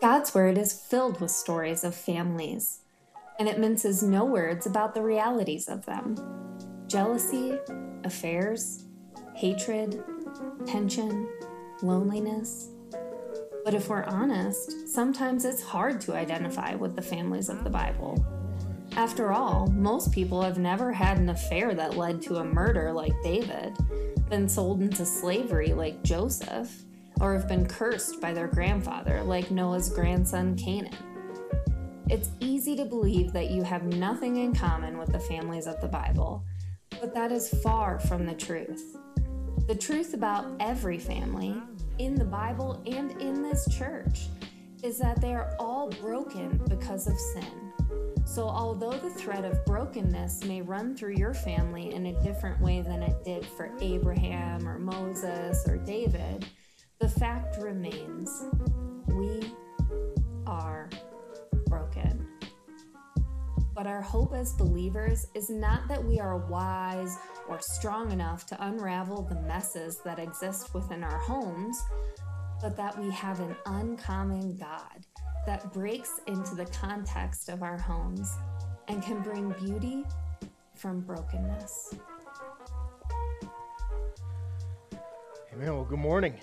God's Word is filled with stories of families, and it minces no words about the realities of them jealousy, affairs, hatred, tension, loneliness. But if we're honest, sometimes it's hard to identify with the families of the Bible. After all, most people have never had an affair that led to a murder like David, been sold into slavery like Joseph, or have been cursed by their grandfather like Noah's grandson Canaan. It's easy to believe that you have nothing in common with the families of the Bible, but that is far from the truth. The truth about every family, in the Bible and in this church, is that they are all broken because of sin. So, although the thread of brokenness may run through your family in a different way than it did for Abraham or Moses or David, the fact remains we are broken. But our hope as believers is not that we are wise or strong enough to unravel the messes that exist within our homes, but that we have an uncommon God that breaks into the context of our homes and can bring beauty from brokenness. Amen. Well, good morning.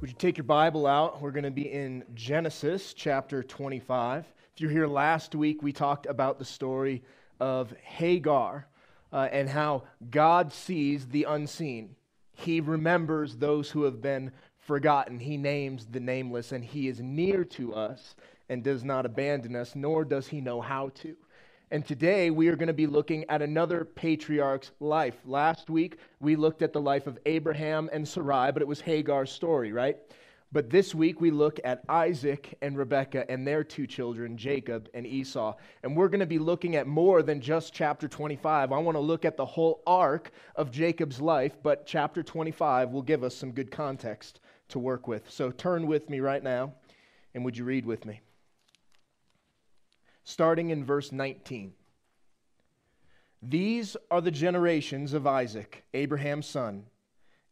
Would you take your Bible out? We're going to be in Genesis chapter 25. If you're here last week, we talked about the story of Hagar uh, and how God sees the unseen. He remembers those who have been forgotten. He names the nameless, and He is near to us and does not abandon us, nor does He know how to. And today we are going to be looking at another patriarch's life. Last week we looked at the life of Abraham and Sarai, but it was Hagar's story, right? But this week we look at Isaac and Rebekah and their two children, Jacob and Esau. And we're going to be looking at more than just chapter 25. I want to look at the whole arc of Jacob's life, but chapter 25 will give us some good context to work with. So turn with me right now, and would you read with me? Starting in verse 19. These are the generations of Isaac, Abraham's son.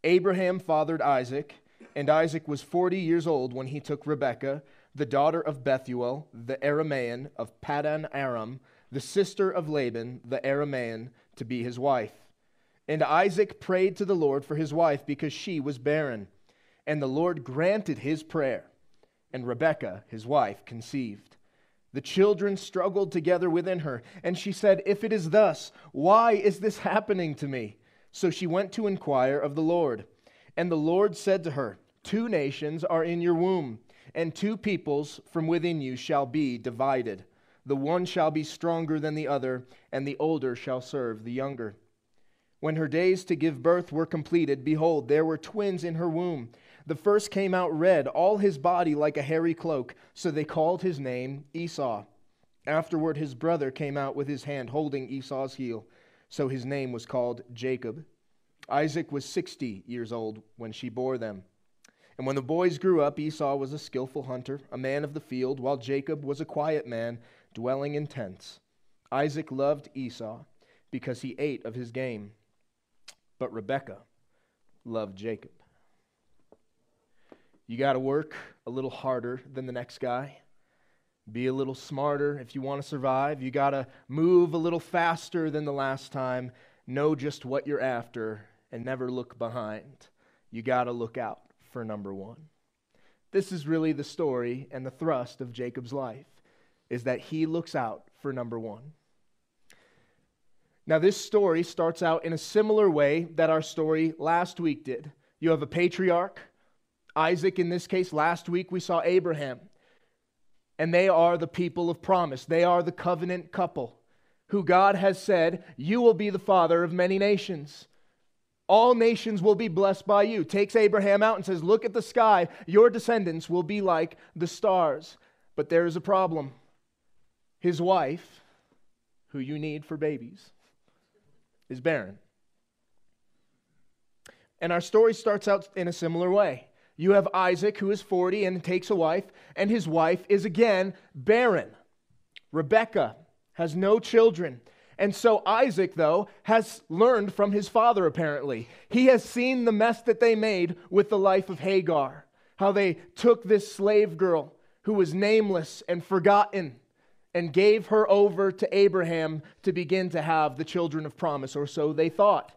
Abraham fathered Isaac. And Isaac was forty years old when he took Rebekah, the daughter of Bethuel, the Aramean of Paddan Aram, the sister of Laban, the Aramean, to be his wife. And Isaac prayed to the Lord for his wife because she was barren. And the Lord granted his prayer. And Rebekah, his wife, conceived. The children struggled together within her, and she said, If it is thus, why is this happening to me? So she went to inquire of the Lord. And the Lord said to her, Two nations are in your womb, and two peoples from within you shall be divided. The one shall be stronger than the other, and the older shall serve the younger. When her days to give birth were completed, behold, there were twins in her womb. The first came out red, all his body like a hairy cloak, so they called his name Esau. Afterward, his brother came out with his hand holding Esau's heel, so his name was called Jacob. Isaac was sixty years old when she bore them. And when the boys grew up, Esau was a skillful hunter, a man of the field, while Jacob was a quiet man, dwelling in tents. Isaac loved Esau because he ate of his game, but Rebekah loved Jacob. You got to work a little harder than the next guy. Be a little smarter if you want to survive. You got to move a little faster than the last time. Know just what you're after and never look behind. You got to look out for number one. This is really the story and the thrust of Jacob's life is that he looks out for number one. Now, this story starts out in a similar way that our story last week did. You have a patriarch, Isaac in this case. Last week we saw Abraham. And they are the people of promise, they are the covenant couple who God has said, You will be the father of many nations. All nations will be blessed by you. Takes Abraham out and says, Look at the sky. Your descendants will be like the stars. But there is a problem. His wife, who you need for babies, is barren. And our story starts out in a similar way. You have Isaac, who is 40 and takes a wife, and his wife is again barren. Rebecca has no children. And so Isaac, though, has learned from his father, apparently. He has seen the mess that they made with the life of Hagar, how they took this slave girl who was nameless and forgotten, and gave her over to Abraham to begin to have the children of promise, or so they thought.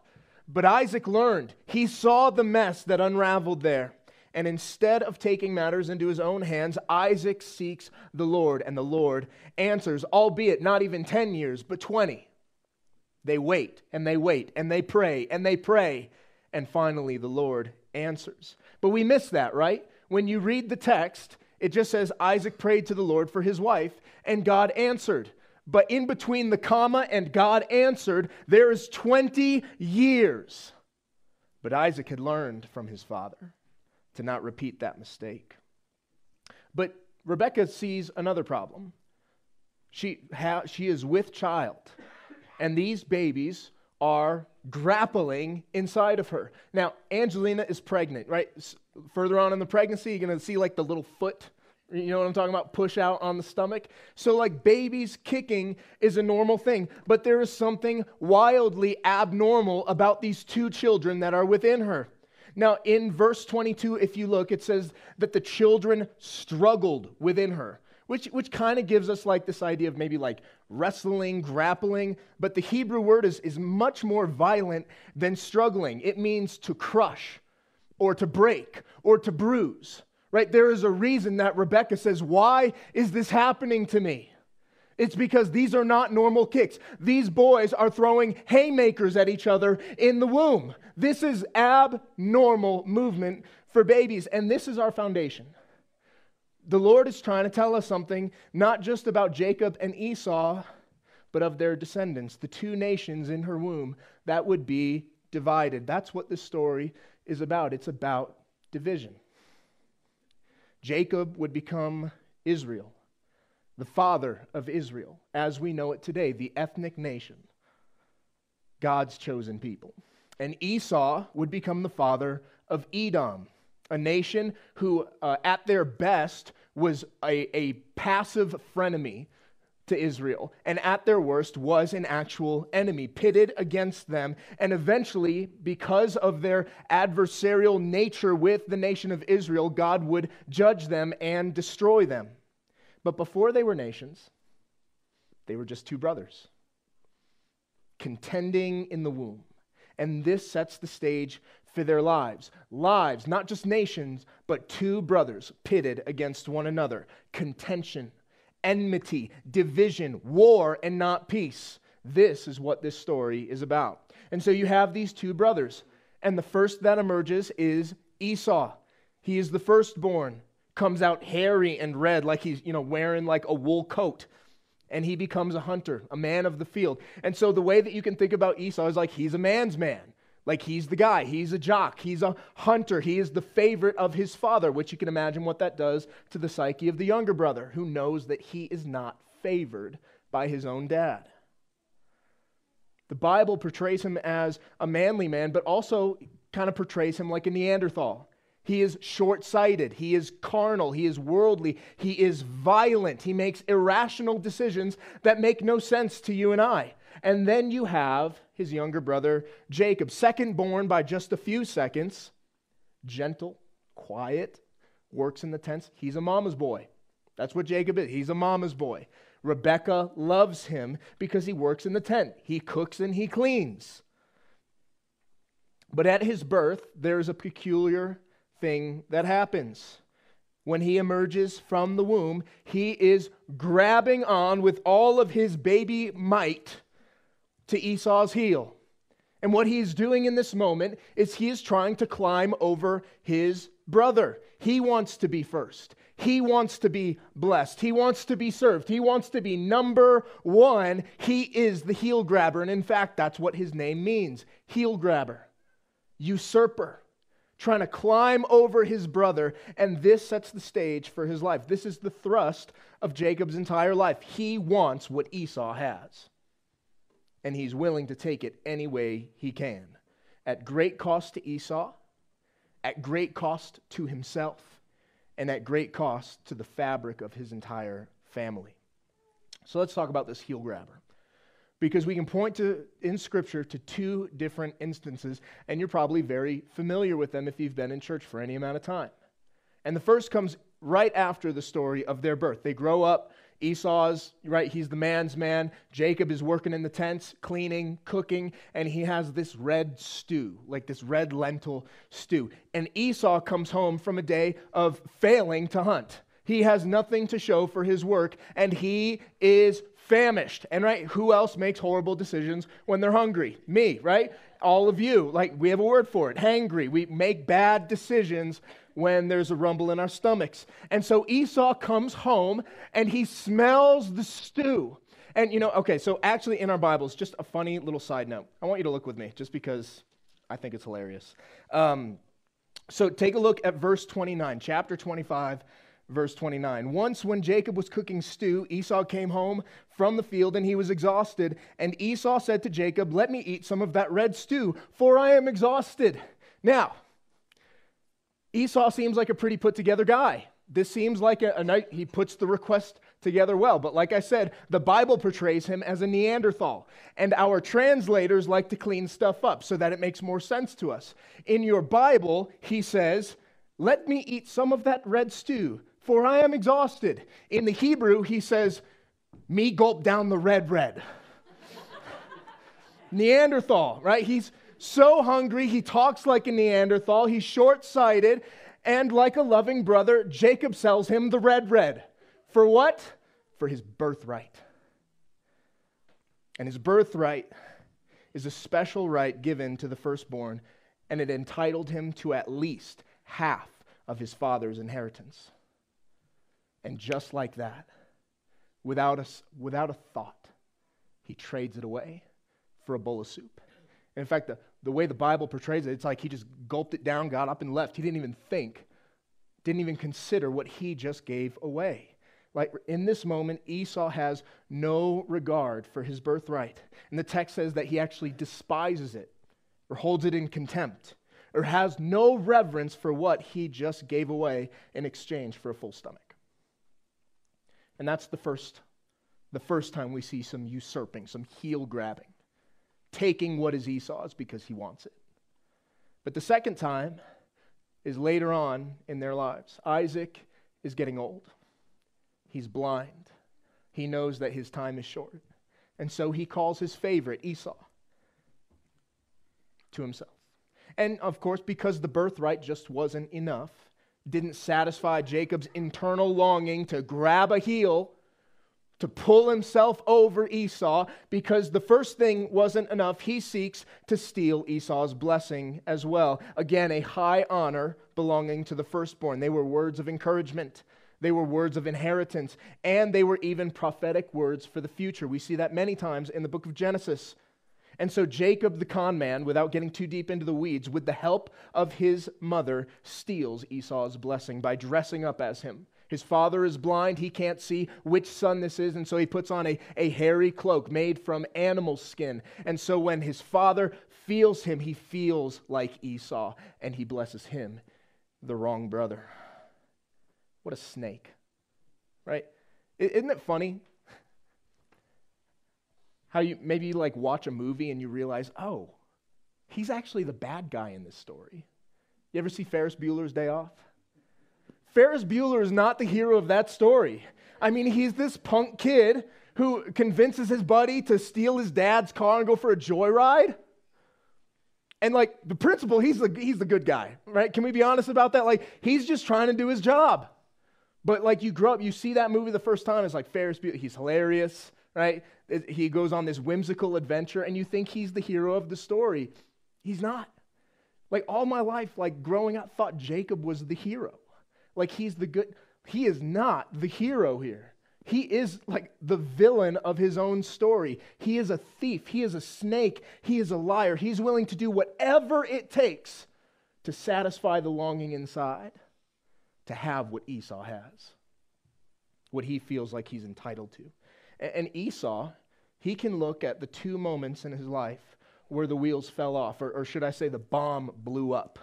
But Isaac learned. He saw the mess that unraveled there. And instead of taking matters into his own hands, Isaac seeks the Lord, and the Lord answers, albeit not even 10 years, but 20. They wait, and they wait, and they pray, and they pray, and finally the Lord answers. But we miss that, right? When you read the text, it just says Isaac prayed to the Lord for his wife, and God answered. But in between the comma and God answered, there is 20 years. But Isaac had learned from his father to not repeat that mistake. But Rebecca sees another problem. She, ha- she is with child, and these babies are grappling inside of her. Now, Angelina is pregnant, right? S- further on in the pregnancy, you're going to see like the little foot you know what I'm talking about? Push out on the stomach. So, like babies kicking is a normal thing, but there is something wildly abnormal about these two children that are within her. Now, in verse 22, if you look, it says that the children struggled within her, which, which kind of gives us like this idea of maybe like wrestling, grappling. But the Hebrew word is, is much more violent than struggling. It means to crush or to break or to bruise, right? There is a reason that Rebecca says, Why is this happening to me? It's because these are not normal kicks. These boys are throwing haymakers at each other in the womb. This is abnormal movement for babies, and this is our foundation. The Lord is trying to tell us something, not just about Jacob and Esau, but of their descendants, the two nations in her womb that would be divided. That's what this story is about. It's about division. Jacob would become Israel the father of Israel, as we know it today, the ethnic nation, God's chosen people. And Esau would become the father of Edom, a nation who, uh, at their best, was a, a passive frenemy to Israel, and at their worst was an actual enemy, pitted against them. And eventually, because of their adversarial nature with the nation of Israel, God would judge them and destroy them. But before they were nations, they were just two brothers contending in the womb. And this sets the stage for their lives. Lives, not just nations, but two brothers pitted against one another. Contention, enmity, division, war, and not peace. This is what this story is about. And so you have these two brothers. And the first that emerges is Esau. He is the firstborn comes out hairy and red like he's you know wearing like a wool coat and he becomes a hunter a man of the field. And so the way that you can think about esau is like he's a man's man. Like he's the guy. He's a jock. He's a hunter. He is the favorite of his father which you can imagine what that does to the psyche of the younger brother who knows that he is not favored by his own dad. The bible portrays him as a manly man but also kind of portrays him like a neanderthal he is short sighted. He is carnal. He is worldly. He is violent. He makes irrational decisions that make no sense to you and I. And then you have his younger brother, Jacob, second born by just a few seconds, gentle, quiet, works in the tents. He's a mama's boy. That's what Jacob is. He's a mama's boy. Rebecca loves him because he works in the tent. He cooks and he cleans. But at his birth, there is a peculiar thing that happens. When he emerges from the womb, he is grabbing on with all of his baby might to Esau's heel. And what he's doing in this moment is he is trying to climb over his brother. He wants to be first. He wants to be blessed. He wants to be served. He wants to be number one. He is the heel grabber. And in fact, that's what his name means heel grabber, usurper trying to climb over his brother, and this sets the stage for his life. This is the thrust of Jacob's entire life. He wants what Esau has, and he's willing to take it any way he can, at great cost to Esau, at great cost to himself, and at great cost to the fabric of his entire family. So let's talk about this heel grabber because we can point to in scripture to two different instances and you're probably very familiar with them if you've been in church for any amount of time and the first comes right after the story of their birth. They grow up. Esau's, right, he's the man's man. Jacob is working in the tents, cleaning, cooking, and he has this red stew, like this red lentil stew. And Esau comes home from a day of failing to hunt. He has nothing to show for his work, and he is famished. And right, who else makes horrible decisions when they're hungry? Me, right? All of you. Like, we have a word for it hangry. We make bad decisions when there's a rumble in our stomachs. And so Esau comes home and he smells the stew. And you know, okay, so actually in our Bibles, just a funny little side note. I want you to look with me just because I think it's hilarious. Um, so take a look at verse 29, chapter 25, verse 29. Once, when Jacob was cooking stew, Esau came home from the field and he was exhausted. And Esau said to Jacob, Let me eat some of that red stew, for I am exhausted. Now, Esau seems like a pretty put together guy. This seems like a, a night he puts the request together well. But like I said, the Bible portrays him as a Neanderthal. And our translators like to clean stuff up so that it makes more sense to us. In your Bible, he says, Let me eat some of that red stew, for I am exhausted. In the Hebrew, he says, Me gulp down the red, red. Neanderthal, right? He's so hungry, he talks like a Neanderthal, he's short sighted, and like a loving brother, Jacob sells him the red, red. For what? For his birthright. And his birthright is a special right given to the firstborn, and it entitled him to at least half of his father's inheritance. And just like that, without a, without a thought, he trades it away for a bowl of soup. In fact, the, the way the Bible portrays it, it's like he just gulped it down, got up, and left. He didn't even think, didn't even consider what he just gave away. Like in this moment, Esau has no regard for his birthright. And the text says that he actually despises it or holds it in contempt or has no reverence for what he just gave away in exchange for a full stomach. And that's the first, the first time we see some usurping, some heel grabbing, taking what is Esau's because he wants it. But the second time is later on in their lives. Isaac is getting old. He's blind. He knows that his time is short. And so he calls his favorite, Esau, to himself. And of course, because the birthright just wasn't enough, didn't satisfy Jacob's internal longing to grab a heel, to pull himself over Esau, because the first thing wasn't enough. He seeks to steal Esau's blessing as well. Again, a high honor belonging to the firstborn. They were words of encouragement. They were words of inheritance, and they were even prophetic words for the future. We see that many times in the book of Genesis. And so Jacob, the con man, without getting too deep into the weeds, with the help of his mother, steals Esau's blessing by dressing up as him. His father is blind. He can't see which son this is. And so he puts on a, a hairy cloak made from animal skin. And so when his father feels him, he feels like Esau and he blesses him, the wrong brother. What a snake, right? Isn't it funny how you maybe you like watch a movie and you realize, oh, he's actually the bad guy in this story. You ever see Ferris Bueller's Day Off? Ferris Bueller is not the hero of that story. I mean, he's this punk kid who convinces his buddy to steal his dad's car and go for a joyride. And like the principal, he's the, he's the good guy, right? Can we be honest about that? Like, he's just trying to do his job. But like you grow up, you see that movie the first time, it's like Ferris Bueller, he's hilarious, right? He goes on this whimsical adventure, and you think he's the hero of the story. He's not. Like all my life, like growing up, thought Jacob was the hero. Like he's the good. He is not the hero here. He is like the villain of his own story. He is a thief. He is a snake. He is a liar. He's willing to do whatever it takes to satisfy the longing inside to have what Esau has, what he feels like he's entitled to. And Esau, he can look at the two moments in his life where the wheels fell off, or, or should I say, the bomb blew up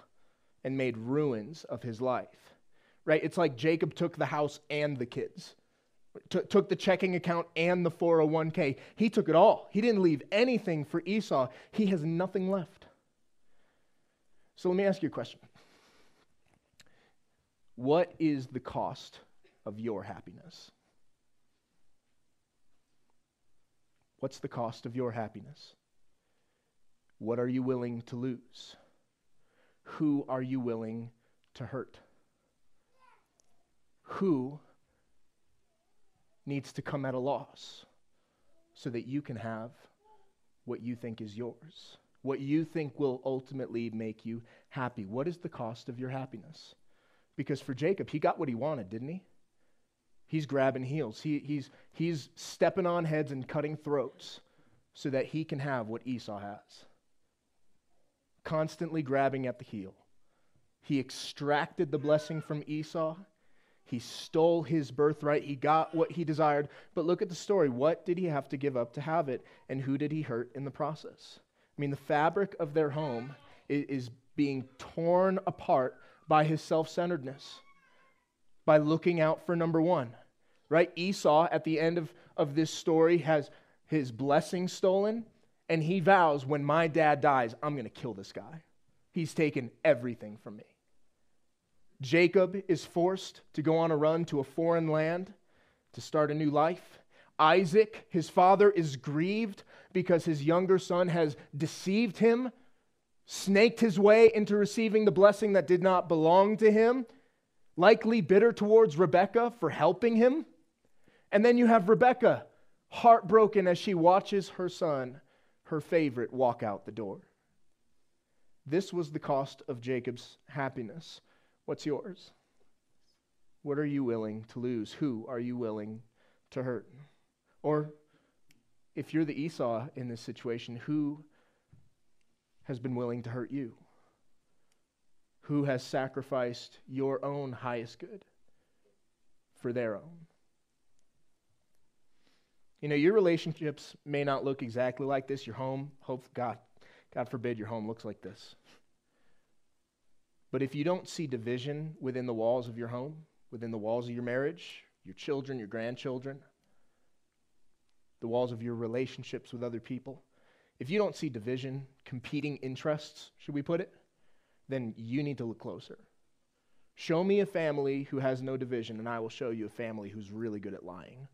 and made ruins of his life. Right? It's like Jacob took the house and the kids. T- took the checking account and the 401k. He took it all. He didn't leave anything for Esau. He has nothing left. So let me ask you a question What is the cost of your happiness? What's the cost of your happiness? What are you willing to lose? Who are you willing to hurt? Who needs to come at a loss so that you can have what you think is yours? What you think will ultimately make you happy? What is the cost of your happiness? Because for Jacob, he got what he wanted, didn't he? He's grabbing heels. He, he's, he's stepping on heads and cutting throats so that he can have what Esau has. Constantly grabbing at the heel. He extracted the blessing from Esau. He stole his birthright. He got what he desired. But look at the story. What did he have to give up to have it? And who did he hurt in the process? I mean, the fabric of their home is, being torn apart by his self centeredness by looking out for number one. Right? Esau, at the end of, of this story, has his blessing stolen, and he vows, when my dad dies, I'm going to kill this guy. He's taken everything from me. Jacob is forced to go on a run to a foreign land to start a new life. Isaac, his father, is grieved because his younger son has deceived him, snaked his way into receiving the blessing that did not belong to him likely bitter towards Rebecca for helping him. And then you have Rebecca, heartbroken as she watches her son, her favorite, walk out the door. This was the cost of Jacob's happiness. What's yours? What are you willing to lose? Who are you willing to hurt? Or if you're the Esau in this situation, who has been willing to hurt you? Who has sacrificed your own highest good for their own. You know, your relationships may not look exactly like this. Your home, hope God, God forbid your home looks like this. But if you don't see division within the walls of your home, within the walls of your marriage, your children, your grandchildren, the walls of your relationships with other people, if you don't see division, competing interests, should we put it, then you need to look closer. Show me a family who has no division, and I will show you a family who's really good at lying.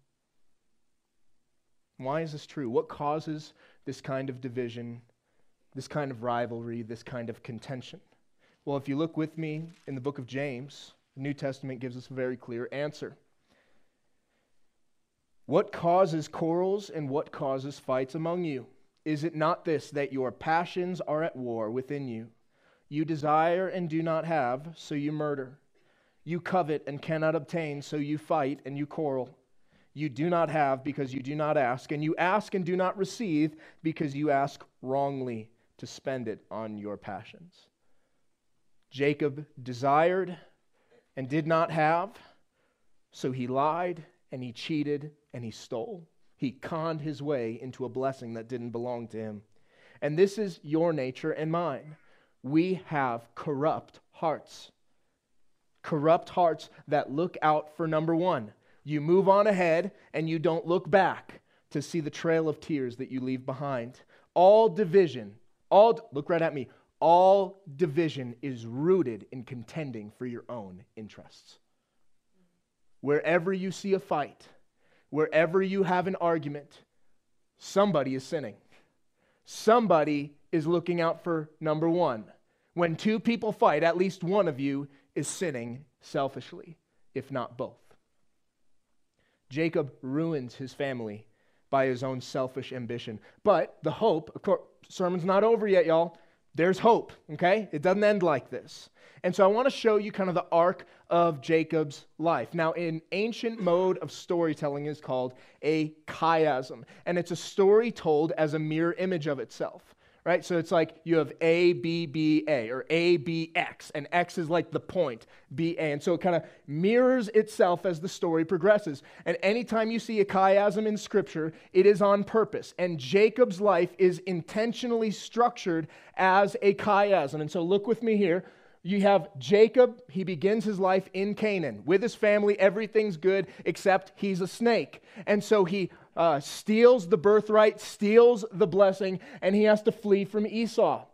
Why is this true? What causes this kind of division, this kind of rivalry, this kind of contention? Well, if you look with me in the book of James, the New Testament gives us a very clear answer. What causes quarrels and what causes fights among you? Is it not this, that your passions are at war within you? You desire and do not have, so you murder. You covet and cannot obtain, so you fight and you quarrel. You do not have because you do not ask, and you ask and do not receive because you ask wrongly to spend it on your passions. Jacob desired and did not have, so he lied and he cheated and he stole. He conned his way into a blessing that didn't belong to him. And this is your nature and mine we have corrupt hearts. Corrupt hearts that look out for number one. You move on ahead and you don't look back to see the trail of tears that you leave behind. All division, all, look right at me, all division is rooted in contending for your own interests. Wherever you see a fight, wherever you have an argument, somebody is sinning. Somebody is looking out for number one. When two people fight, at least one of you is sinning selfishly, if not both. Jacob ruins his family by his own selfish ambition. But the hope, of course, sermon's not over yet, y'all. There's hope, okay? It doesn't end like this. And so I want to show you kind of the arc of Jacob's life. Now, in ancient mode of storytelling is called a chiasm, and it's a story told as a mirror image of itself right? So it's like you have A, B, B, A, or A, B, X, and X is like the point, B, A. And so it kind of mirrors itself as the story progresses. And anytime you see a chiasm in Scripture, it is on purpose. And Jacob's life is intentionally structured as a chiasm. And so look with me here. You have Jacob, he begins his life in Canaan. With his family, everything's good except he's a snake. And so he uh, steals the birthright, steals the blessing, and he has to flee from Esau.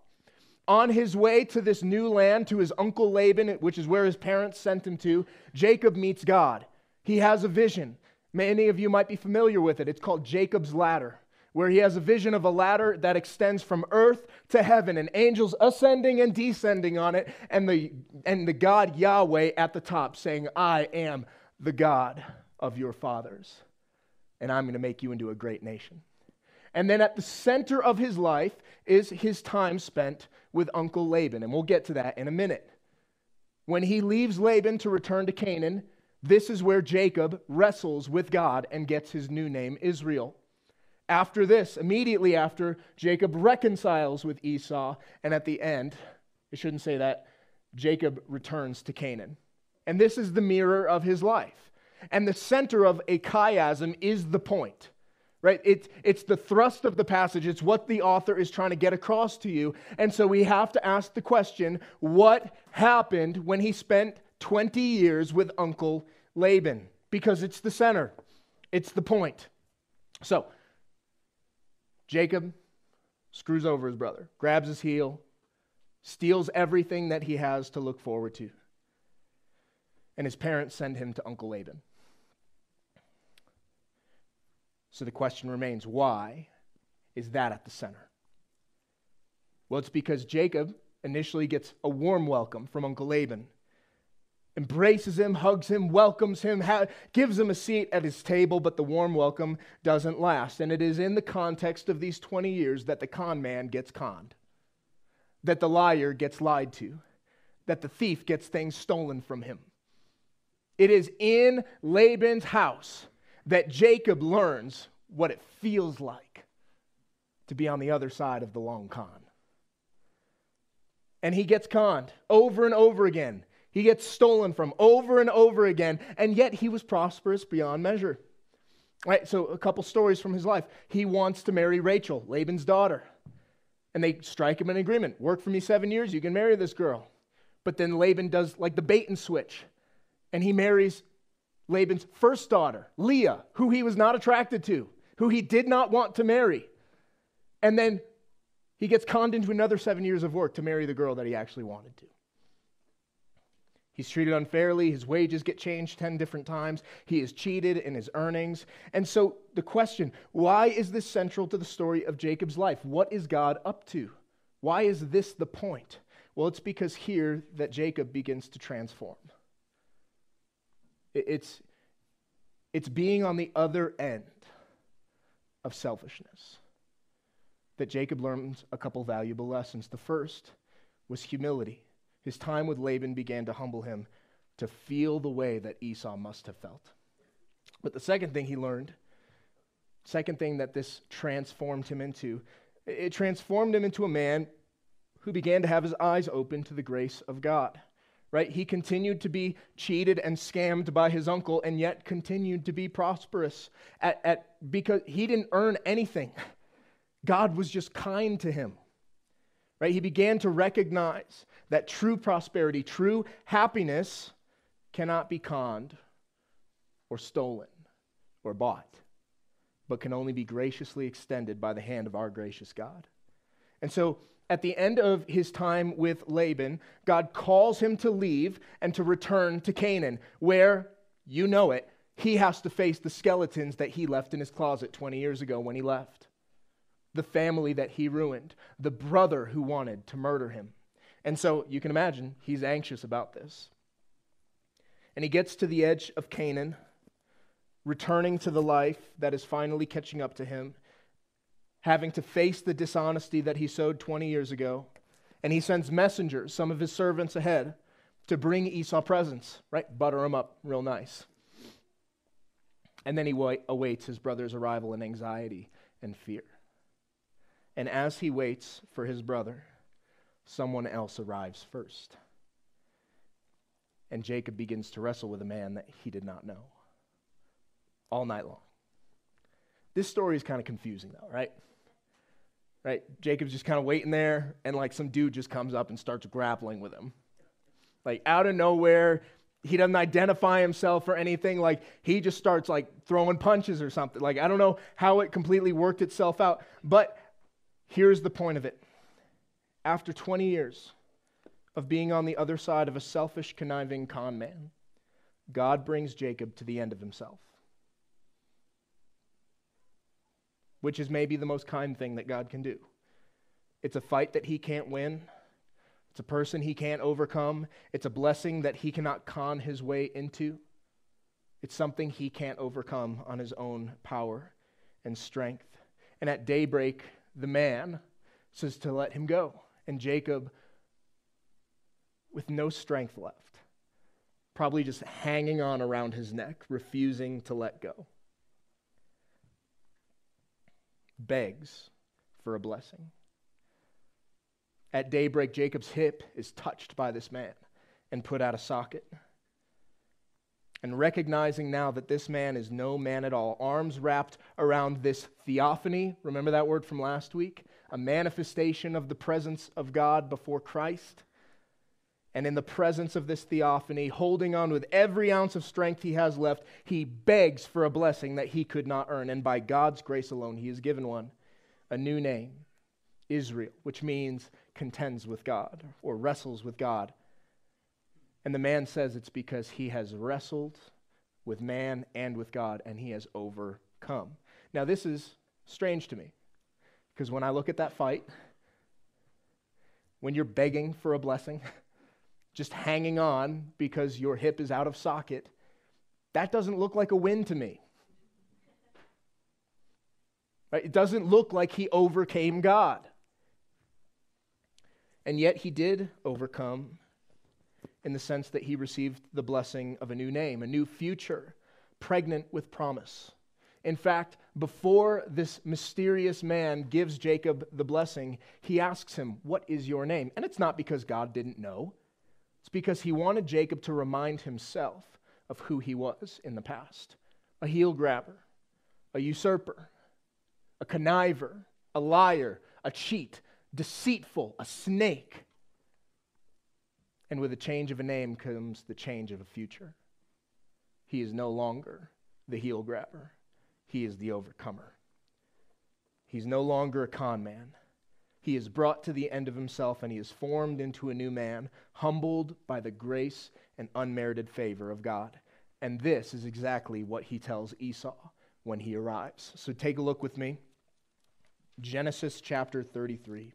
on his way to this new land, to his uncle Laban, which is where his parents sent him to, Jacob meets God. He has a vision. Many of you might be familiar with it. It's called Jacob's Ladder, where he has a vision of a ladder that extends from earth to heaven and angels ascending and descending on it, and the, and the God Yahweh at the top saying, I am the God of your fathers, and I'm going to make you into a great nation. And then at the center of his life is his time spent with Uncle Laban, and we'll get to that in a minute. When he leaves Laban to return to Canaan, this is where Jacob wrestles with God and gets his new name, Israel. After this, immediately after, Jacob reconciles with Esau, and at the end, I shouldn't say that, Jacob returns to Canaan. And this is the mirror of his life. And the center of a chiasm is the point right? It's, it's the thrust of the passage, it's what the author is trying to get across to you. And so we have to ask the question what happened when he spent 20 years with Uncle Laban? Because it's the center, it's the point. So, Jacob screws over his brother, grabs his heel, steals everything that he has to look forward to. And his parents send him to Uncle Laban. So the question remains why is that at the center? Well, it's because Jacob initially gets a warm welcome from Uncle Laban, embraces him, hugs him, welcomes him, ha- gives him a seat at his table, but the warm welcome doesn't last. And it is in the context of these 20 years that the con man gets conned, that the liar gets lied to, that the thief gets things stolen from him. It is in Laban's house that Jacob learns what it feels like to be on the other side of the long con. And he gets conned over and over again. He gets stolen from over and over again, and yet he was prosperous beyond measure. Right, so a couple stories from his life. He wants to marry Rachel, Laban's daughter. And they strike him an agreement. Work for me seven years, you can marry this girl. But then Laban does like the bait and switch. And he marries Laban's first daughter, Leah, who he was not attracted to, who he did not want to marry. And then he gets conned into another seven years of work to marry the girl that he actually wanted to. He's treated unfairly. His wages get changed 10 different times. He is cheated in his earnings. And so, the question why is this central to the story of Jacob's life? What is God up to? Why is this the point? Well, it's because here that Jacob begins to transform. It's, it's being on the other end of selfishness that Jacob learns a couple valuable lessons. The first was humility. His time with Laban began to humble him to feel the way that Esau must have felt. But the second thing he learned, second thing that this transformed him into, it transformed him into a man who began to have his eyes open to the grace of God right? He continued to be cheated and scammed by his uncle and yet continued to be prosperous at, at, because he didn't earn anything. God was just kind to him. Right? He began to recognize that true prosperity, true happiness cannot be conned or stolen or bought, but can only be graciously extended by the hand of our gracious God. And so at the end of his time with Laban, God calls him to leave and to return to Canaan, where, you know it, he has to face the skeletons that he left in his closet 20 years ago when he left. The family that he ruined, the brother who wanted to murder him. And so you can imagine he's anxious about this. And he gets to the edge of Canaan, returning to the life that is finally catching up to him having to face the dishonesty that he sowed 20 years ago. And he sends messengers, some of his servants ahead, to bring Esau presents, right? Butter him up real nice. And then he awaits his brother's arrival in anxiety and fear. And as he waits for his brother, someone else arrives first. And Jacob begins to wrestle with a man that he did not know all night long. This story is kind of confusing, though, right? Right? Jacob's just kind of waiting there, and like some dude just comes up and starts grappling with him. Like out of nowhere, he doesn't identify himself or anything. Like he just starts like throwing punches or something. Like I don't know how it completely worked itself out, but here's the point of it. after 20 years of being on the other side of a selfish, conniving con man, God brings Jacob to the end of himself. Which is maybe the most kind thing that God can do. It's a fight that he can't win. It's a person he can't overcome. It's a blessing that he cannot con his way into. It's something he can't overcome on his own power and strength. And at daybreak, the man says to let him go. And Jacob, with no strength left, probably just hanging on around his neck, refusing to let go, begs for a blessing. At daybreak, Jacob's hip is touched by this man and put out of socket. And recognizing now that this man is no man at all, arms wrapped around this theophany, remember that word from last week? A manifestation of the presence of God before Christ. And in the presence of this theophany, holding on with every ounce of strength he has left, he begs for a blessing that he could not earn. And by God's grace alone, he is given one a new name, Israel, which means contends with God or wrestles with God. And the man says it's because he has wrestled with man and with God and he has overcome. Now, this is strange to me because when I look at that fight, when you're begging for a blessing, just hanging on because your hip is out of socket, that doesn't look like a win to me. Right? It doesn't look like he overcame God. And yet he did overcome in the sense that he received the blessing of a new name, a new future, pregnant with promise. In fact, before this mysterious man gives Jacob the blessing, he asks him, What is your name? And it's not because God didn't know, it's because he wanted Jacob to remind himself of who he was in the past a heel grabber, a usurper, a conniver, a liar, a cheat, deceitful, a snake. And with a change of a name comes the change of a future. He is no longer the heel grabber, he is the overcomer. He's no longer a con man. He is brought to the end of himself and he is formed into a new man, humbled by the grace and unmerited favor of God. And this is exactly what he tells Esau when he arrives. So take a look with me. Genesis chapter 33.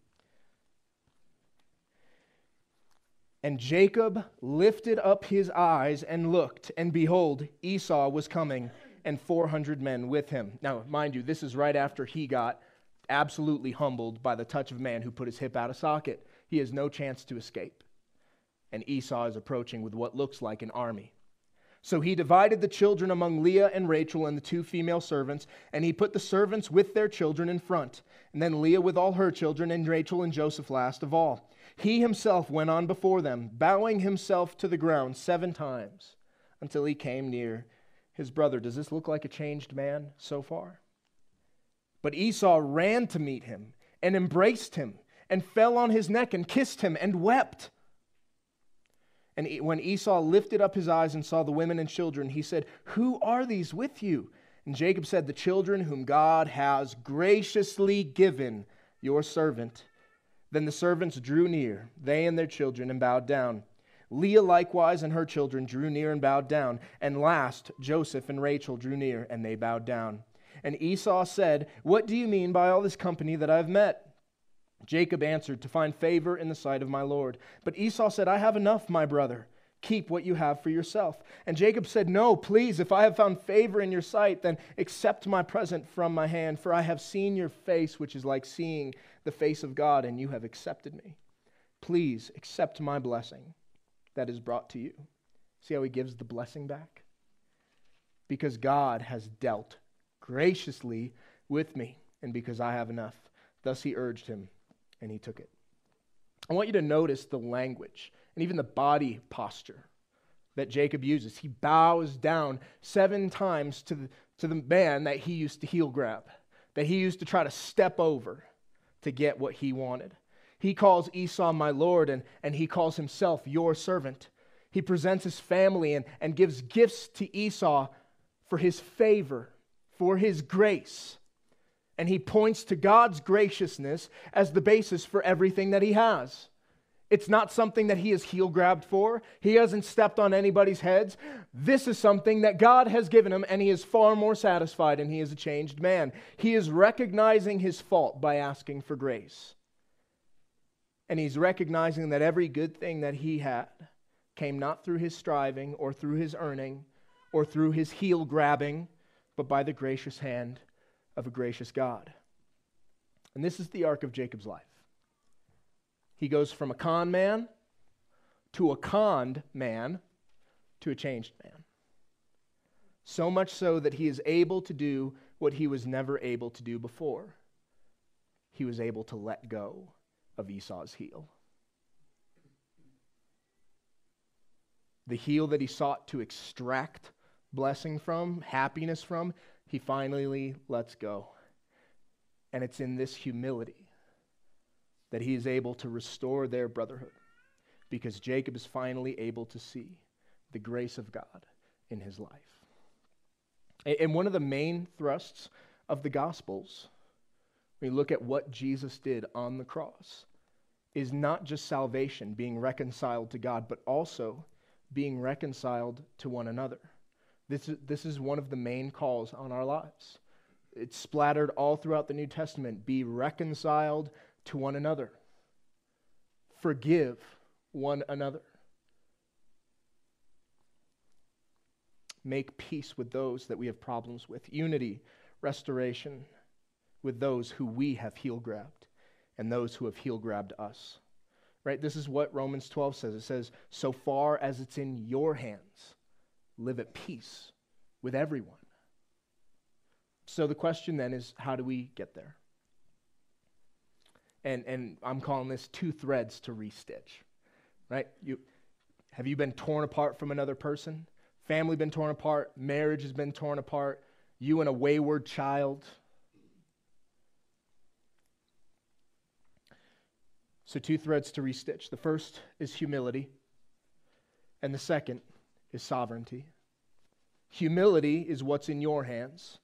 And Jacob lifted up his eyes and looked, and behold, Esau was coming, and 400 men with him. Now, mind you, this is right after he got absolutely humbled by the touch of man who put his hip out of socket. He has no chance to escape. And Esau is approaching with what looks like an army. So he divided the children among Leah and Rachel and the two female servants, and he put the servants with their children in front, and then Leah with all her children, and Rachel and Joseph last of all. He himself went on before them, bowing himself to the ground seven times until he came near his brother. Does this look like a changed man so far? But Esau ran to meet him and embraced him and fell on his neck and kissed him and wept. And when Esau lifted up his eyes and saw the women and children, he said, Who are these with you? And Jacob said, The children whom God has graciously given your servant. Then the servants drew near, they and their children, and bowed down. Leah likewise and her children drew near and bowed down. And last, Joseph and Rachel drew near, and they bowed down. And Esau said, What do you mean by all this company that I have met? Jacob answered, To find favor in the sight of my Lord. But Esau said, I have enough, my brother. Keep what you have for yourself. And Jacob said, No, please, if I have found favor in your sight, then accept my present from my hand, for I have seen your face, which is like seeing the face of God, and you have accepted me. Please accept my blessing that is brought to you. See how he gives the blessing back? Because God has dealt graciously with me, and because I have enough. Thus he urged him, and he took it. I want you to notice the language and even the body posture that Jacob uses. He bows down seven times to the, to the man that he used to heel grab, that he used to try to step over to get what he wanted. He calls Esau my Lord, and, and he calls himself your servant. He presents his family and, and gives gifts to Esau for his favor, for his grace. And he points to God's graciousness as the basis for everything that he has. It's not something that he has heel grabbed for. He hasn't stepped on anybody's heads. This is something that God has given him, and he is far more satisfied, and he is a changed man. He is recognizing his fault by asking for grace. And he's recognizing that every good thing that he had came not through his striving or through his earning or through his heel grabbing, but by the gracious hand of a gracious God. And this is the arc of Jacob's life. He goes from a con man to a conned man to a changed man. So much so that he is able to do what he was never able to do before. He was able to let go of Esau's heel. The heel that he sought to extract blessing from, happiness from, he finally lets go. And it's in this humility that he is able to restore their brotherhood because Jacob is finally able to see the grace of God in his life. And one of the main thrusts of the Gospels, when you look at what Jesus did on the cross, is not just salvation, being reconciled to God, but also being reconciled to one another. This is, this is one of the main calls on our lives. It's splattered all throughout the New Testament. Be reconciled to one another, forgive one another, make peace with those that we have problems with, unity, restoration with those who we have heel grabbed and those who have heel grabbed us. Right? This is what Romans 12 says. It says, So far as it's in your hands, live at peace with everyone. So the question then is how do we get there? And, and I'm calling this two threads to restitch. Right? You, have you been torn apart from another person? Family been torn apart? Marriage has been torn apart? You and a wayward child? So, two threads to restitch. The first is humility, and the second is sovereignty. Humility is what's in your hands,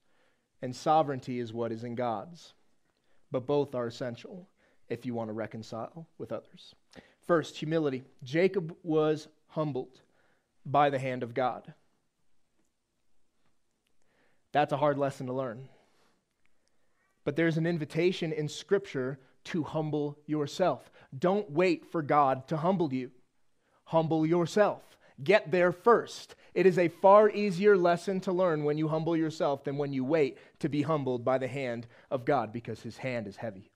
and sovereignty is what is in God's. But both are essential if you want to reconcile with others. First, humility. Jacob was humbled by the hand of God. That's a hard lesson to learn. But there's an invitation in Scripture to humble yourself. Don't wait for God to humble you. Humble yourself. Get there first. It is a far easier lesson to learn when you humble yourself than when you wait to be humbled by the hand of God because his hand is heavy.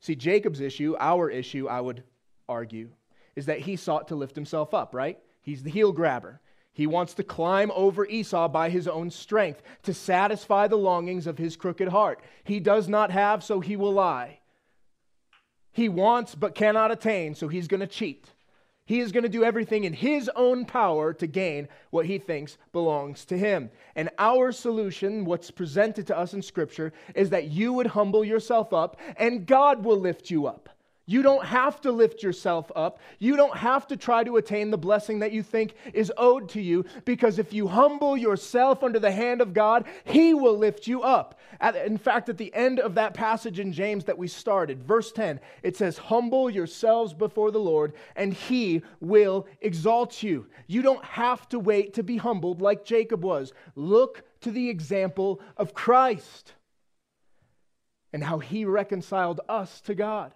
See, Jacob's issue, our issue, I would argue, is that he sought to lift himself up, right? He's the heel grabber. He wants to climb over Esau by his own strength to satisfy the longings of his crooked heart. He does not have, so he will lie. He wants but cannot attain, so he's going to cheat. He is going to do everything in his own power to gain what he thinks belongs to him. And our solution, what's presented to us in Scripture, is that you would humble yourself up and God will lift you up. You don't have to lift yourself up. You don't have to try to attain the blessing that you think is owed to you because if you humble yourself under the hand of God, He will lift you up. At, in fact, at the end of that passage in James that we started, verse 10, it says, Humble yourselves before the Lord, and He will exalt you. You don't have to wait to be humbled like Jacob was. Look to the example of Christ and how He reconciled us to God.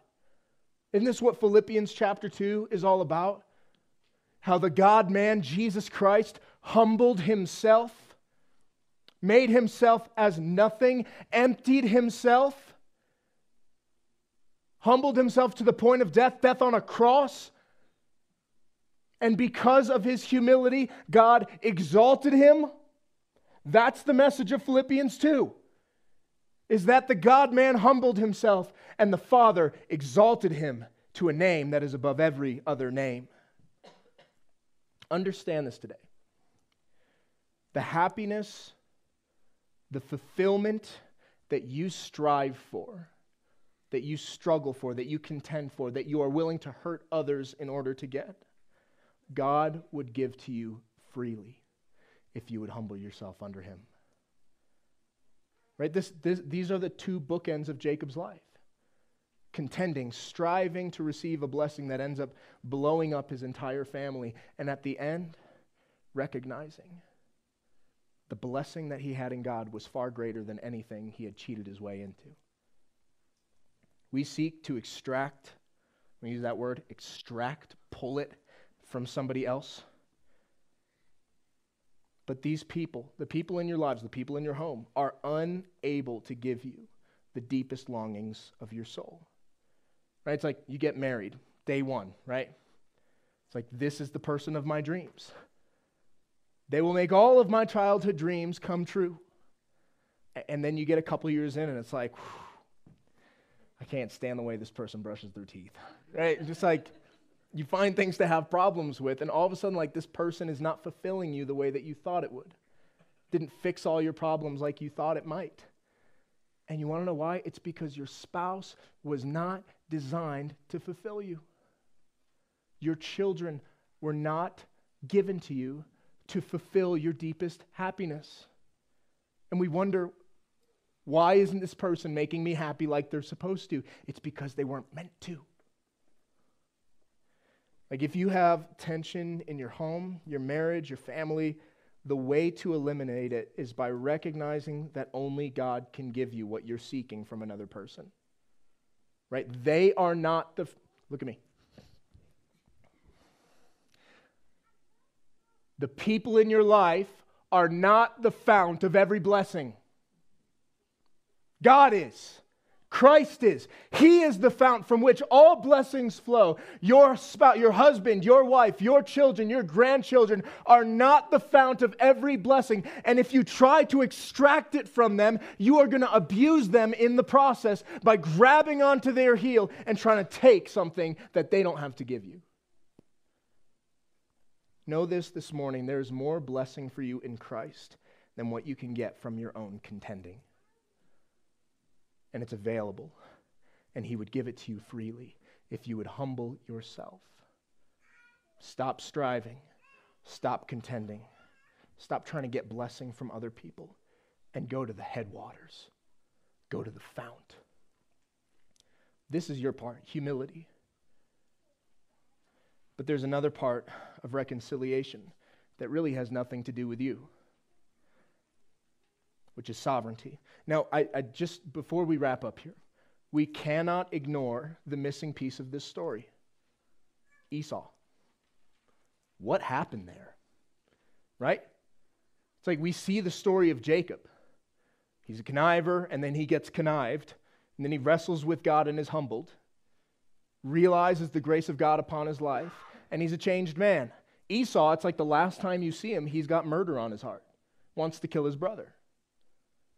Isn't this what Philippians chapter 2 is all about? How the God man, Jesus Christ, humbled himself, made himself as nothing, emptied himself, humbled himself to the point of death, death on a cross. And because of his humility, God exalted him. That's the message of Philippians 2 is that the God man humbled himself and the Father exalted him to a name that is above every other name. Understand this today. The happiness, the fulfillment that you strive for, that you struggle for, that you contend for, that you are willing to hurt others in order to get, God would give to you freely if you would humble yourself under Him. Right? This, this, these are the two bookends of Jacob's life contending, striving to receive a blessing that ends up blowing up his entire family. And at the end, recognizing the blessing that he had in God was far greater than anything he had cheated his way into. We seek to extract, we use that word, extract, pull it from somebody else. But these people, the people in your lives, the people in your home, are unable to give you the deepest longings of your soul. Right? It's like you get married, day one, right? It's like, this is the person of my dreams. They will make all of my childhood dreams come true. And then you get a couple years in, and it's like, whew, I can't stand the way this person brushes their teeth. Right? Just like you find things to have problems with, and all of a sudden, like this person is not fulfilling you the way that you thought it would. Didn't fix all your problems like you thought it might. And you want to know why? It's because your spouse was not designed to fulfill you. Your children were not given to you to fulfill your deepest happiness. And we wonder, why isn't this person making me happy like they're supposed to? It's because they weren't meant to. Like if you have tension in your home, your marriage, your family, the way to eliminate it is by recognizing that only God can give you what you're seeking from another person. Right? They are not the. Look at me. The people in your life are not the fount of every blessing. God is. Christ is. He is the fount from which all blessings flow. Your spouse, your husband, your wife, your children, your grandchildren are not the fount of every blessing. And if you try to extract it from them, you are going to abuse them in the process by grabbing onto their heel and trying to take something that they don't have to give you. Know this this morning there is more blessing for you in Christ than what you can get from your own contending and it's available. And He would give it to you freely if you would humble yourself. Stop striving. Stop contending. Stop trying to get blessing from other people and go to the headwaters. Go to the fount. This is your part humility. But there's another part of reconciliation that really has nothing to do with you which is sovereignty. Now, I, I, just before we wrap up here, we cannot ignore the missing piece of this story Esau. What happened there? Right? It's like we see the story of Jacob. He's a conniver, and then he gets connived, and then he wrestles with God and is humbled, realizes the grace of God upon his life, and he's a changed man. Esau, it's like the last time you see him, he's got murder on his heart, wants to kill his brother.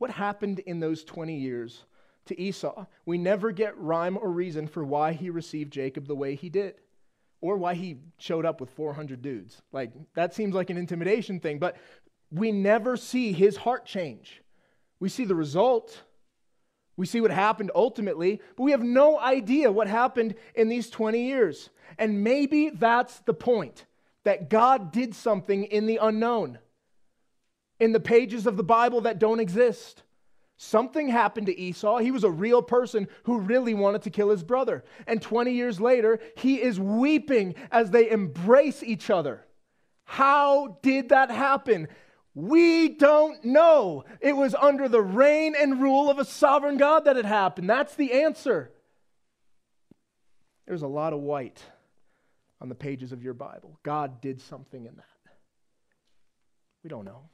What happened in those 20 years to Esau? We never get rhyme or reason for why he received Jacob the way he did or why he showed up with 400 dudes. Like, that seems like an intimidation thing, but we never see his heart change. We see the result. We see what happened ultimately, but we have no idea what happened in these 20 years. And maybe that's the point that God did something in the unknown in the pages of the Bible that don't exist. Something happened to Esau. He was a real person who really wanted to kill his brother. And 20 years later, he is weeping as they embrace each other. How did that happen? We don't know. It was under the reign and rule of a sovereign God that it happened. That's the answer. There's a lot of white on the pages of your Bible. God did something in that. We don't know.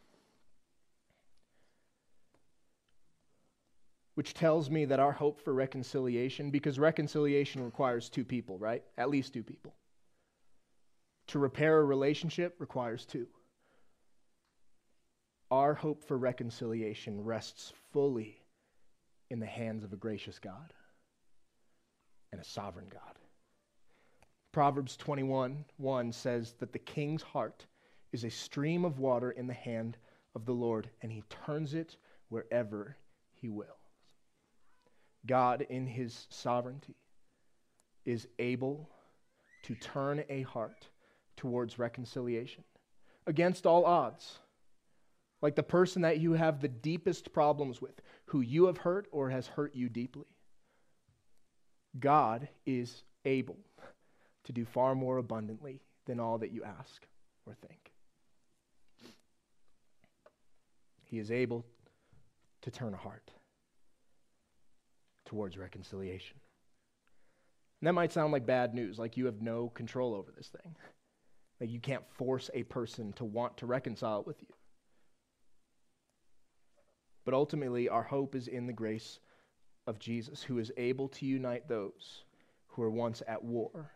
Which tells me that our hope for reconciliation, because reconciliation requires two people, right? At least two people. To repair a relationship requires two. Our hope for reconciliation rests fully in the hands of a gracious God and a sovereign God. Proverbs 21 1 says that the king's heart is a stream of water in the hand of the Lord, and he turns it wherever he will. God, in his sovereignty, is able to turn a heart towards reconciliation against all odds. like the person that you have the deepest problems with, who you have hurt or has hurt you deeply. God is able to do far more abundantly than all that you ask or think. He is able to turn a heart towards reconciliation. And that might sound like bad news, like you have no control over this thing. Like you can't force a person to want to reconcile with you. But ultimately, our hope is in the grace of Jesus, who is able to unite those who were once at war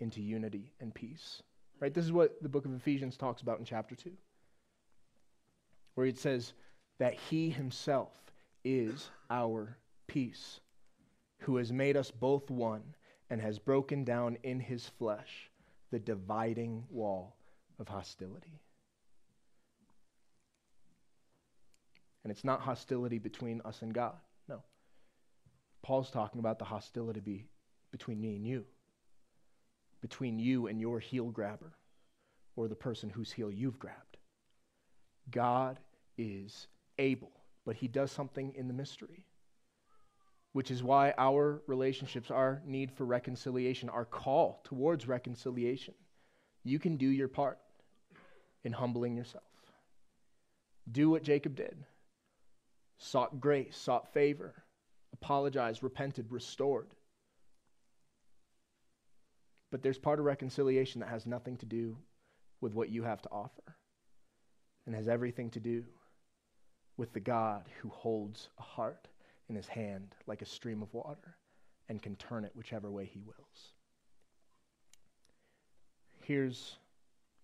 into unity and peace. Right? This is what the book of Ephesians talks about in chapter 2, where it says that he himself is our peace, who has made us both one and has broken down in his flesh the dividing wall of hostility. And it's not hostility between us and God. No. Paul's talking about the hostility be between me and you, between you and your heel grabber, or the person whose heel you've grabbed. God is able, but he does something in the mystery which is why our relationships, our need for reconciliation, our call towards reconciliation, you can do your part in humbling yourself. Do what Jacob did sought grace, sought favor, apologized, repented, restored. But there's part of reconciliation that has nothing to do with what you have to offer and has everything to do with the God who holds a heart in his hand like a stream of water and can turn it whichever way he wills. Here's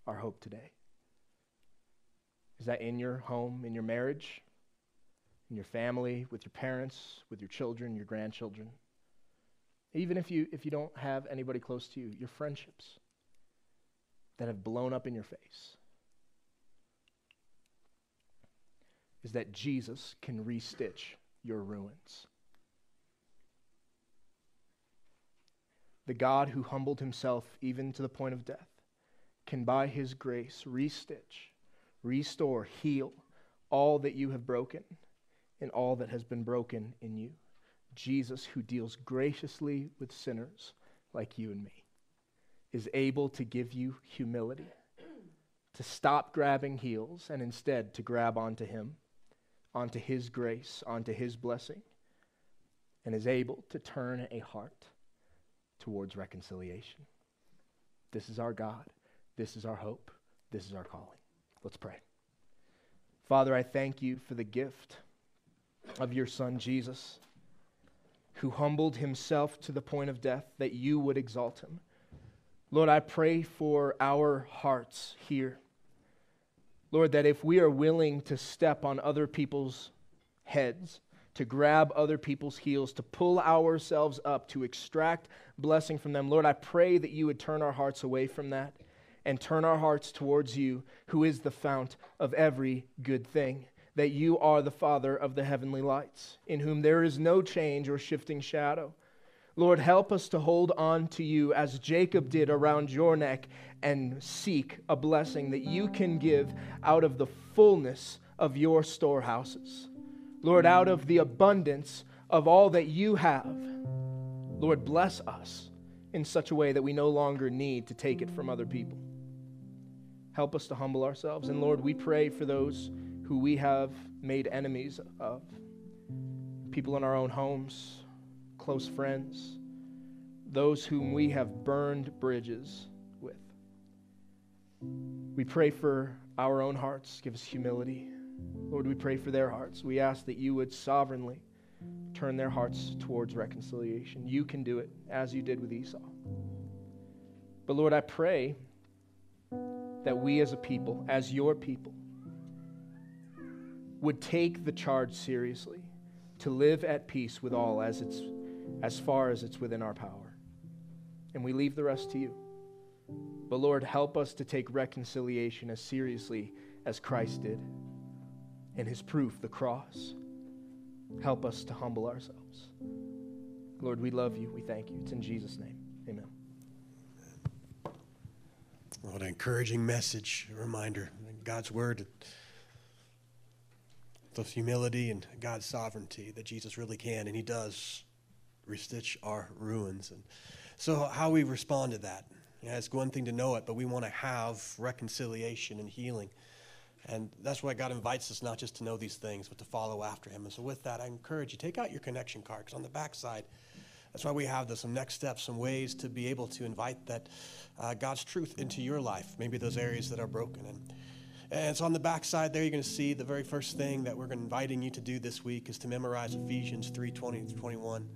our hope today. Is that in your home, in your marriage, in your family, with your parents, with your children, your grandchildren, even if you, if you don't have anybody close to you, your friendships that have blown up in your face, is that Jesus can restitch your ruins. The God who humbled himself even to the point of death can, by his grace, restitch, restore, heal all that you have broken and all that has been broken in you. Jesus, who deals graciously with sinners like you and me, is able to give you humility, to stop grabbing heels and instead to grab onto him onto His grace, onto His blessing, and is able to turn a heart towards reconciliation. This is our God. This is our hope. This is our calling. Let's pray. Father, I thank you for the gift of your Son, Jesus, who humbled himself to the point of death that you would exalt him. Lord, I pray for our hearts here. Lord, that if we are willing to step on other people's heads, to grab other people's heels, to pull ourselves up, to extract blessing from them, Lord, I pray that you would turn our hearts away from that and turn our hearts towards you, who is the fount of every good thing. That you are the Father of the heavenly lights, in whom there is no change or shifting shadow. Lord, help us to hold on to you as Jacob did around your neck and seek a blessing that you can give out of the fullness of your storehouses. Lord, out of the abundance of all that you have, Lord, bless us in such a way that we no longer need to take it from other people. Help us to humble ourselves. And Lord, we pray for those who we have made enemies of people in our own homes close friends, those whom we mm. have burned bridges with. We pray for our own hearts. Give us humility. Lord, we pray for their hearts. We ask that you would sovereignly turn their hearts towards reconciliation. You can do it as you did with Esau. But Lord, I pray that we as a people, as your people, would take the charge seriously to live at peace with all as it's as far as it's within our power. And we leave the rest to you. But Lord, help us to take reconciliation as seriously as Christ did and his proof, the cross. Help us to humble ourselves. Lord, we love you. We thank you. It's in Jesus' name. Amen. What an encouraging message, a reminder. God's word the humility and God's sovereignty that Jesus really can, and He does restitch our ruins. And so, how we respond to that, yeah, it's one thing to know it, but we want to have reconciliation and healing. And that's why God invites us not just to know these things, but to follow after Him. And so, with that, I encourage you take out your connection card because on the back side, that's why we have this, some next steps, some ways to be able to invite that uh, God's truth into your life, maybe those areas that are broken. And, and so on the back side there, you're going to see the very first thing that we're inviting you to do this week is to memorize Ephesians 3 20 to 21.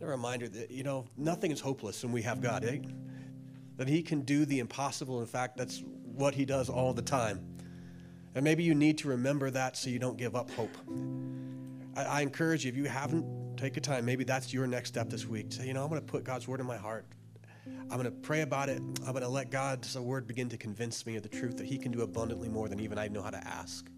A reminder that, you know, nothing is hopeless when we have God, eh? That He can do the impossible. In fact, that's what He does all the time. And maybe you need to remember that so you don't give up hope. I, I encourage you, if you haven't, take a time. Maybe that's your next step this week. Say, you know, I'm going to put God's word in my heart. I'm going to pray about it. I'm going to let God's word begin to convince me of the truth that He can do abundantly more than even I know how to ask.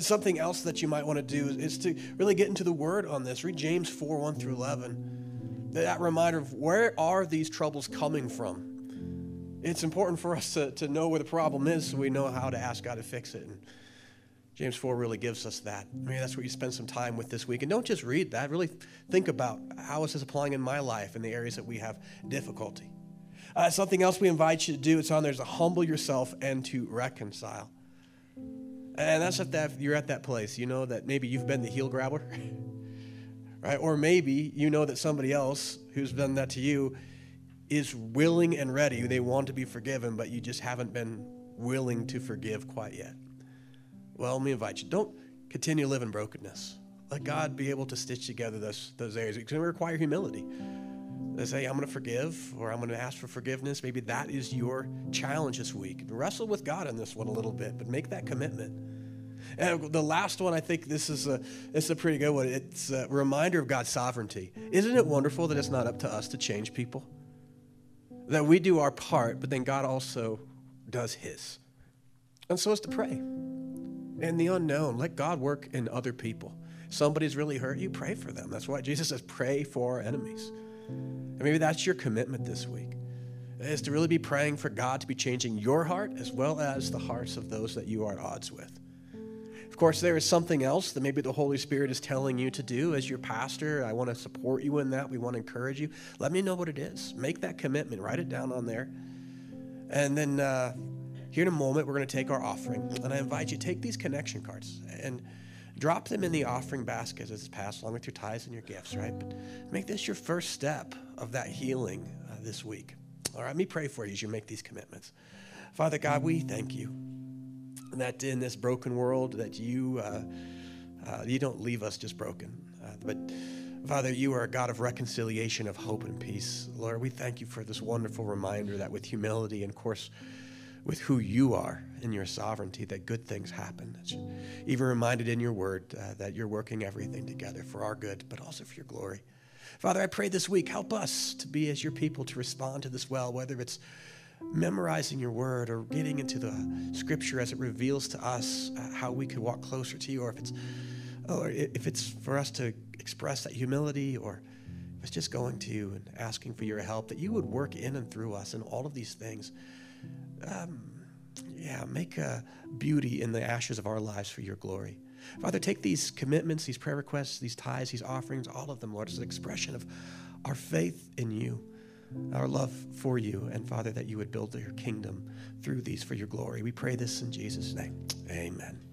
Something else that you might want to do is to really get into the word on this. Read James 4 1 through 11. That reminder of where are these troubles coming from? It's important for us to, to know where the problem is so we know how to ask God to fix it. And James 4 really gives us that. Maybe that's where you spend some time with this week. And don't just read that, really think about how is this applying in my life in the areas that we have difficulty. Uh, something else we invite you to do, it's on there, is to humble yourself and to reconcile. And that's if that, you're at that place. You know that maybe you've been the heel grabber, right? Or maybe you know that somebody else who's done that to you is willing and ready. They want to be forgiven, but you just haven't been willing to forgive quite yet. Well, let me invite you. Don't continue in brokenness. Let God be able to stitch together those, those areas. It's going to require humility. They say, I'm going to forgive or I'm going to ask for forgiveness. Maybe that is your challenge this week. Wrestle with God in this one a little bit, but make that commitment. And the last one, I think this is a, it's a pretty good one. It's a reminder of God's sovereignty. Isn't it wonderful that it's not up to us to change people? That we do our part, but then God also does his. And so is to pray. In the unknown, let God work in other people. Somebody's really hurt you, pray for them. That's why Jesus says, pray for our enemies. And maybe that's your commitment this week, is to really be praying for God to be changing your heart as well as the hearts of those that you are at odds with. Of course, there is something else that maybe the Holy Spirit is telling you to do as your pastor. I want to support you in that. We want to encourage you. Let me know what it is. Make that commitment. Write it down on there. And then uh, here in a moment, we're going to take our offering. And I invite you to take these connection cards and drop them in the offering basket as it's passed along with your tithes and your gifts, right? But make this your first step of that healing uh, this week. All right, let me pray for you as you make these commitments. Father God, we thank you that in this broken world that you uh, uh, you don't leave us just broken, uh, but Father, you are a God of reconciliation, of hope and peace. Lord, we thank you for this wonderful reminder that with humility and, of course, with who you are in your sovereignty, that good things happen. Even reminded in your word uh, that you're working everything together for our good, but also for your glory. Father, I pray this week, help us to be as your people to respond to this well, whether it's memorizing your word or getting into the scripture as it reveals to us uh, how we could walk closer to you, or if it's, or if it's for us to express that humility, or if it's just going to you and asking for your help, that you would work in and through us in all of these things. Um, yeah, make a beauty in the ashes of our lives for your glory. Father, take these commitments, these prayer requests, these tithes, these offerings, all of them, Lord, as an expression of our faith in you, our love for you, and Father, that you would build your kingdom through these for your glory. We pray this in Jesus' name. Amen.